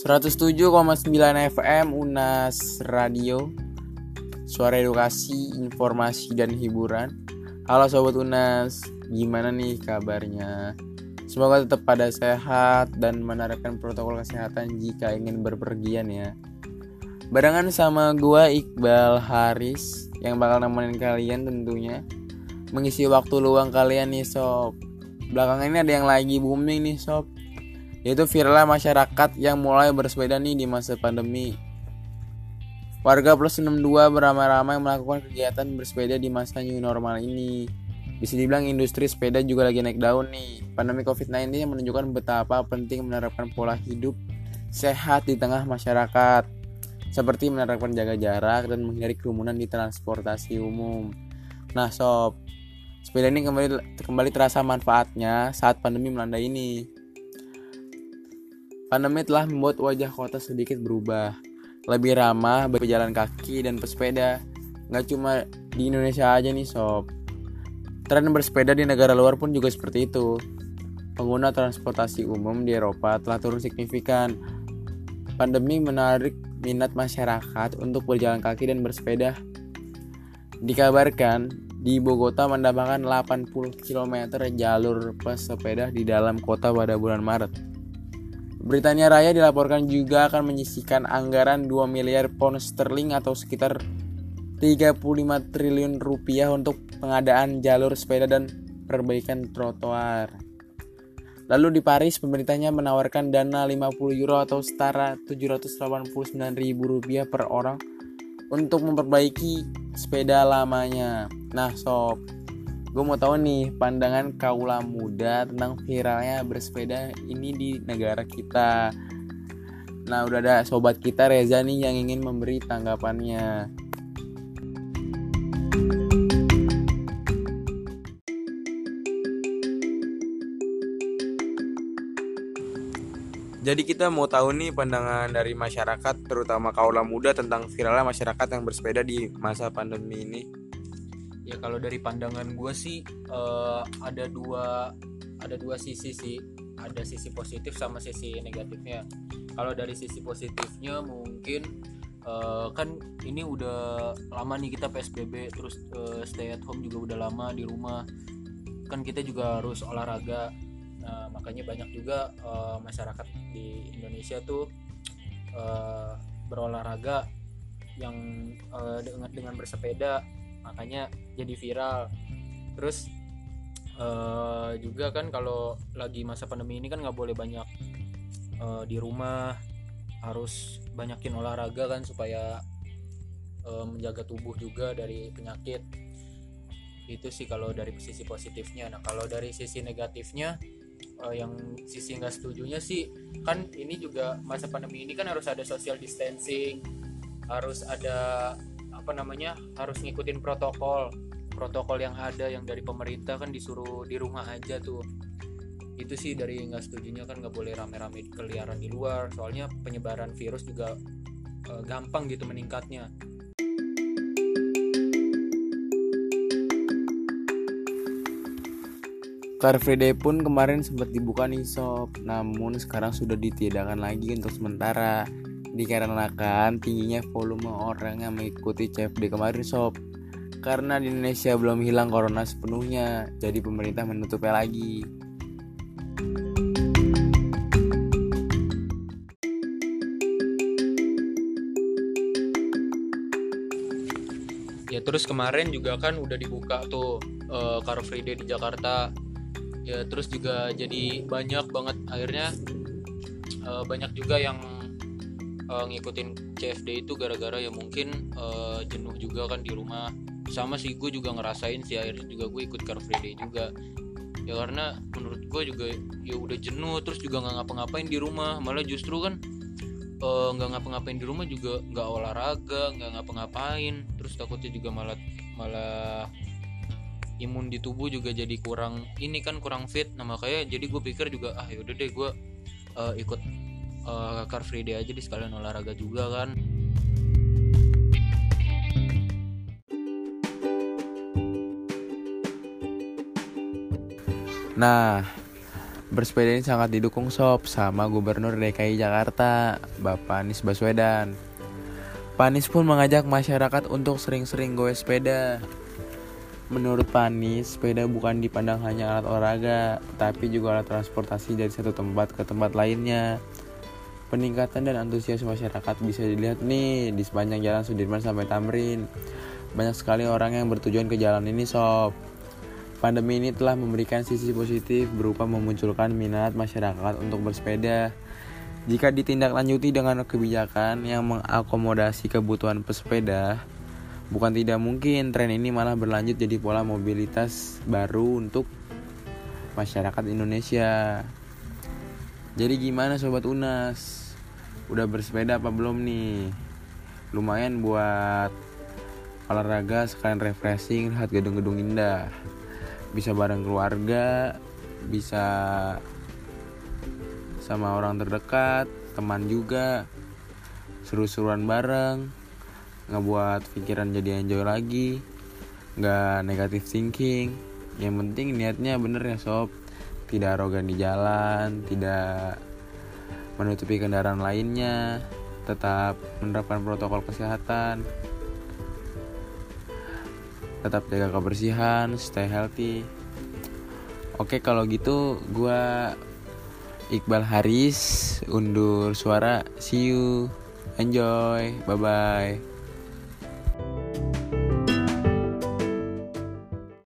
107,9 FM Unas Radio. Suara edukasi, informasi, dan hiburan. Halo Sobat Unas, gimana nih kabarnya? Semoga tetap pada sehat dan menerapkan protokol kesehatan jika ingin berpergian ya. Barengan sama gua Iqbal Haris yang bakal nemenin kalian tentunya. Mengisi waktu luang kalian nih sob. Belakangan ini ada yang lagi booming nih sob yaitu viralnya masyarakat yang mulai bersepeda nih di masa pandemi. Warga plus 62 beramai-ramai melakukan kegiatan bersepeda di masa new normal ini. Bisa dibilang industri sepeda juga lagi naik daun nih. Pandemi COVID-19 yang menunjukkan betapa penting menerapkan pola hidup sehat di tengah masyarakat. Seperti menerapkan jaga jarak dan menghindari kerumunan di transportasi umum. Nah sob, sepeda ini kembali, kembali terasa manfaatnya saat pandemi melanda ini. Pandemi telah membuat wajah kota sedikit berubah, lebih ramah bagi kaki dan pesepeda. Nggak cuma di Indonesia aja nih sob. Tren bersepeda di negara luar pun juga seperti itu. Pengguna transportasi umum di Eropa telah turun signifikan. Pandemi menarik minat masyarakat untuk berjalan kaki dan bersepeda. Dikabarkan, di Bogota mendapatkan 80 km jalur pesepeda di dalam kota pada bulan Maret. Britania Raya dilaporkan juga akan menyisikan anggaran 2 miliar pound sterling atau sekitar 35 triliun rupiah untuk pengadaan jalur sepeda dan perbaikan trotoar. Lalu di Paris, pemerintahnya menawarkan dana 50 euro atau setara 789 ribu rupiah per orang untuk memperbaiki sepeda lamanya. Nah, sob, gue mau tahu nih pandangan kaula muda tentang viralnya bersepeda ini di negara kita. Nah udah ada sobat kita Reza nih yang ingin memberi tanggapannya. Jadi kita mau tahu nih pandangan dari masyarakat terutama kaula muda tentang viralnya masyarakat yang bersepeda di masa pandemi ini ya kalau dari pandangan gue sih uh, ada dua ada dua sisi sih. Ada sisi positif sama sisi negatifnya. Kalau dari sisi positifnya mungkin uh, kan ini udah lama nih kita psbb terus uh, stay at home juga udah lama di rumah. Kan kita juga harus olahraga. Nah makanya banyak juga uh, masyarakat di Indonesia tuh uh, berolahraga yang uh, dengan dengan bersepeda makanya jadi viral. Terus uh, juga kan kalau lagi masa pandemi ini kan nggak boleh banyak uh, di rumah. Harus banyakin olahraga kan supaya uh, menjaga tubuh juga dari penyakit. Itu sih kalau dari sisi positifnya. Nah kalau dari sisi negatifnya uh, yang sisi nggak setujunya sih kan ini juga masa pandemi ini kan harus ada social distancing harus ada apa namanya harus ngikutin protokol. Protokol yang ada yang dari pemerintah kan disuruh di rumah aja tuh. Itu sih dari nggak setujunya kan nggak boleh rame-rame keliaran di luar. Soalnya penyebaran virus juga e, gampang gitu meningkatnya. Car Free Day pun kemarin sempat dibuka nih sob, namun sekarang sudah ditiadakan lagi untuk sementara dikarenakan tingginya volume orang yang mengikuti CFD kemarin sob. Karena di Indonesia belum hilang corona sepenuhnya jadi pemerintah menutupnya lagi. Ya terus kemarin juga kan udah dibuka tuh uh, Car Free Day di Jakarta. Ya terus juga jadi banyak banget. Akhirnya uh, banyak juga yang uh, ngikutin CFD itu gara-gara ya mungkin uh, jenuh juga kan di rumah. Sama sih gue juga ngerasain sih akhirnya juga gue ikut Car Free Day juga. Ya karena menurut gue juga ya udah jenuh terus juga nggak ngapa-ngapain di rumah. Malah justru kan eh, nggak uh, ngapa-ngapain di rumah juga nggak olahraga nggak ngapa-ngapain. Terus takutnya juga malah malah imun di tubuh juga jadi kurang ini kan kurang fit. Nah makanya jadi gue pikir juga ah yaudah deh gue uh, ikut uh, car free day aja di sekalian olahraga juga kan Nah, Bersepeda ini sangat didukung sob sama Gubernur DKI Jakarta, Bapak Anies Baswedan. Pak Anies pun mengajak masyarakat untuk sering-sering goes sepeda. Menurut Pak Anies, sepeda bukan dipandang hanya alat olahraga, tapi juga alat transportasi dari satu tempat ke tempat lainnya. Peningkatan dan antusias masyarakat bisa dilihat nih di sepanjang jalan Sudirman sampai Tamrin. Banyak sekali orang yang bertujuan ke jalan ini sob. Pandemi ini telah memberikan sisi positif berupa memunculkan minat masyarakat untuk bersepeda. Jika ditindaklanjuti dengan kebijakan yang mengakomodasi kebutuhan pesepeda, bukan tidak mungkin tren ini malah berlanjut jadi pola mobilitas baru untuk masyarakat Indonesia. Jadi gimana sobat Unas? Udah bersepeda apa belum nih? Lumayan buat olahraga sekalian refreshing lihat gedung-gedung indah. Bisa bareng keluarga bisa sama orang terdekat teman juga. Seru-seruan bareng ngebuat pikiran jadi enjoy lagi. Nggak negatif thinking. Yang penting niatnya bener ya sob tidak arogan di jalan tidak menutupi kendaraan lainnya tetap menerapkan protokol kesehatan tetap jaga kebersihan stay healthy. Oke kalau gitu gue Iqbal Haris undur suara. See you. Enjoy. Bye bye